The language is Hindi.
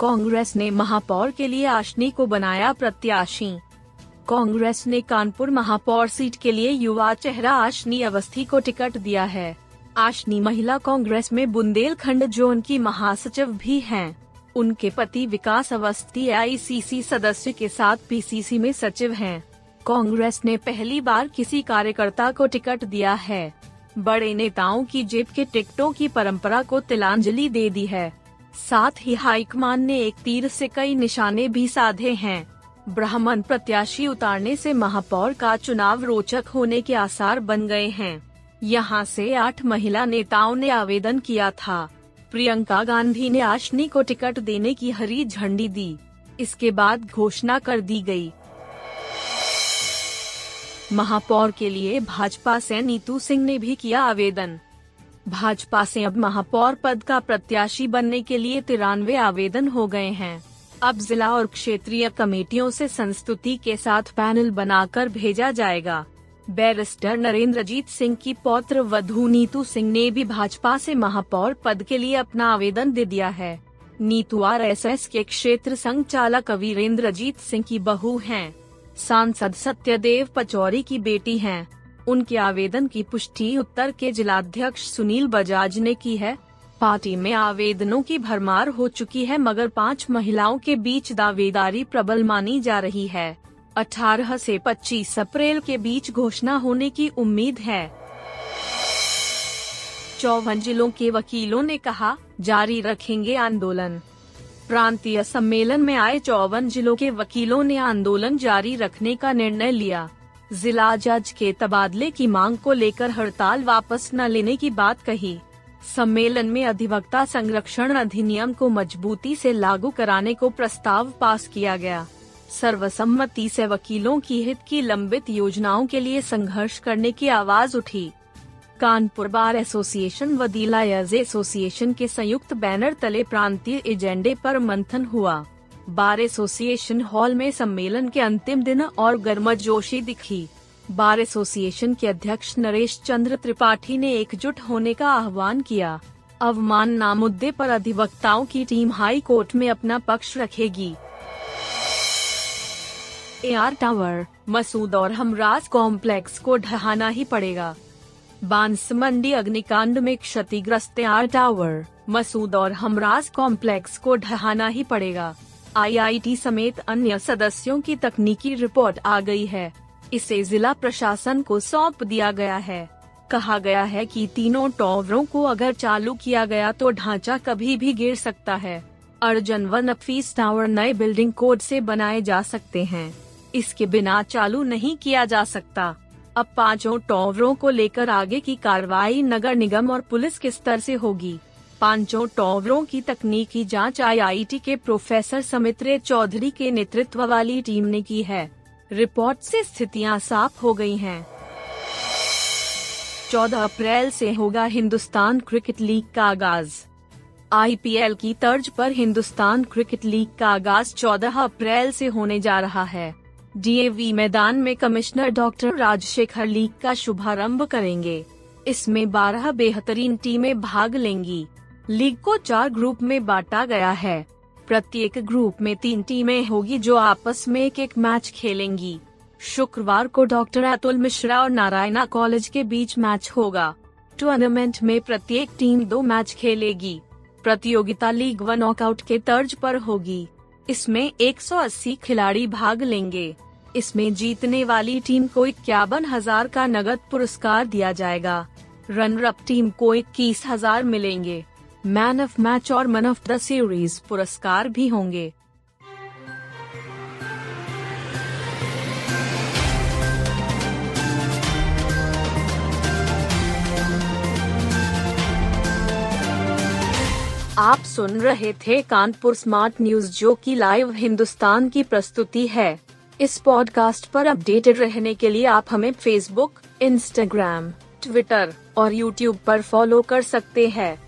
कांग्रेस ने महापौर के लिए आशनी को बनाया प्रत्याशी कांग्रेस ने कानपुर महापौर सीट के लिए युवा चेहरा आशनी अवस्थी को टिकट दिया है आशनी महिला कांग्रेस में बुंदेलखंड जोन की महासचिव भी हैं। उनके पति विकास अवस्थी आईसीसी सदस्य के साथ पीसीसी में सचिव हैं। कांग्रेस ने पहली बार किसी कार्यकर्ता को टिकट दिया है बड़े नेताओं की जेब के टिकटों की परंपरा को तिलांजलि दे दी है साथ ही हाईकमान ने एक तीर से कई निशाने भी साधे हैं। ब्राह्मण प्रत्याशी उतारने से महापौर का चुनाव रोचक होने के आसार बन गए हैं। यहाँ से आठ महिला नेताओं ने आवेदन किया था। प्रियंका गांधी ने आशनी को टिकट देने की हरी झंडी दी। इसके बाद घोषणा कर दी गई। महापौर के लिए भाजपा से नीतू सिंह ने भी किया आवेदन। भाजपा से अब महापौर पद का प्रत्याशी बनने के लिए तिरानवे आवेदन हो गए हैं अब जिला और क्षेत्रीय कमेटियों से संस्तुति के साथ पैनल बनाकर भेजा जाएगा बैरिस्टर नरेंद्रजीत सिंह की पौत्र वधु नीतू सिंह ने भी भाजपा से महापौर पद के लिए अपना आवेदन दे दिया है नीतू एस के क्षेत्र संचालक वीरेंद्रजीत सिंह की बहू हैं। सांसद सत्यदेव पचौरी की बेटी हैं। उनके आवेदन की पुष्टि उत्तर के जिलाध्यक्ष सुनील बजाज ने की है। पार्टी में आवेदनों की भरमार हो चुकी है, मगर पाँच महिलाओं के बीच दावेदारी प्रबल मानी जा रही है। 18 से 25 अप्रैल के बीच घोषणा होने की उम्मीद है। चौवन जिलों के वकीलों ने कहा, जारी रखेंगे आंदोलन। प्रांतीय सम्मेलन में आए चौवन जिलों के वकीलों ने आंदोलन जारी रखने का निर्णय लिया। जिला जज के तबादले की मांग को लेकर हड़ताल वापस न लेने की बात कही। सम्मेलन में अधिवक्ता संरक्षण अधिनियम को मजबूती से लागू कराने को प्रस्ताव पास किया गया। सर्वसम्मति से वकीलों की हित की लंबित योजनाओं के लिए संघर्ष करने की आवाज़ उठी। कानपुर बार एसोसिएशन व दिलायज एसोसिएशन के संयुक्त बैनर तले प्रांतीय एजेंडे पर मंथन हुआ। बार एसोसिएशन हॉल में सम्मेलन के अंतिम दिन और गर्मजोशी दिखी। बार एसोसिएशन के अध्यक्ष नरेश चंद्र त्रिपाठी ने एकजुट होने का आह्वान किया। अवमानना मुद्दे पर अधिवक्ताओं की टीम हाई कोर्ट में अपना पक्ष रखेगी। एआर टावर मसूद और हमराज कॉम्प्लेक्स को ढहाना ही पड़ेगा। बाँस मंडी अग्निकांड में क्षतिग्रस्त एआर टावर मसूद और हमराज कॉम्प्लेक्स को ढहाना ही पड़ेगा। आईआईटी समेत अन्य सदस्यों की तकनीकी रिपोर्ट आ गई है। इसे जिला प्रशासन को सौंप दिया गया है। कहा गया है कि तीनों टॉवरों को अगर चालू किया गया तो ढांचा कभी भी गिर सकता है। अर्जन व नफीस टावर नए बिल्डिंग कोड से बनाए जा सकते हैं। इसके बिना चालू नहीं किया जा सकता। अब पाँचों टॉवरों को लेकर आगे की कार्रवाई नगर निगम और पुलिस के स्तर से होगी। पाँचों टॉवरों की तकनीकी जाँच आईआईटी के प्रोफेसर समित्रे चौधरी के नेतृत्व वाली टीम ने की है। रिपोर्ट से स्थितियाँ साफ़ हो गई हैं। 14 अप्रैल से होगा हिंदुस्तान क्रिकेट लीग का आगाज़। आईपीएल की तर्ज पर हिंदुस्तान क्रिकेट लीग का आगाज़ 14 अप्रैल से होने जा रहा है। डीएवी मैदान में कमिश्नर डॉक्टर राजशेखर लीग का शुभारंभ करेंगे। इसमें 12 बेहतरीन टीमें भाग लेंगी। लीग को चार ग्रुप में बांटा गया है। प्रत्येक ग्रुप में तीन टीमें होगी जो आपस में एक एक मैच खेलेंगी। शुक्रवार को डॉक्टर अतुल मिश्रा और नारायणा कॉलेज के बीच मैच होगा। टूर्नामेंट में प्रत्येक टीम दो मैच खेलेगी। प्रतियोगिता लीग वन नॉकआउट के तर्ज पर होगी। इसमें 180 खिलाड़ी भाग लेंगे। इसमें जीतने वाली टीम को इक्यावन हज़ार का नगद पुरस्कार दिया जाएगा। रनर अप टीम को इक्कीस हज़ार मिलेंगे। मैन ऑफ़ मैच और मैन ऑफ़ द सीरीज़ पुरस्कार भी होंगे। आप सुन रहे थे कानपुर स्मार्ट न्यूज़ जो की लाइव हिंदुस्तान की प्रस्तुति है। इस पॉडकास्ट पर अपडेटेड रहने के लिए आप हमें फेसबुक इंस्टाग्राम ट्विटर और यूट्यूब पर फॉलो कर सकते हैं।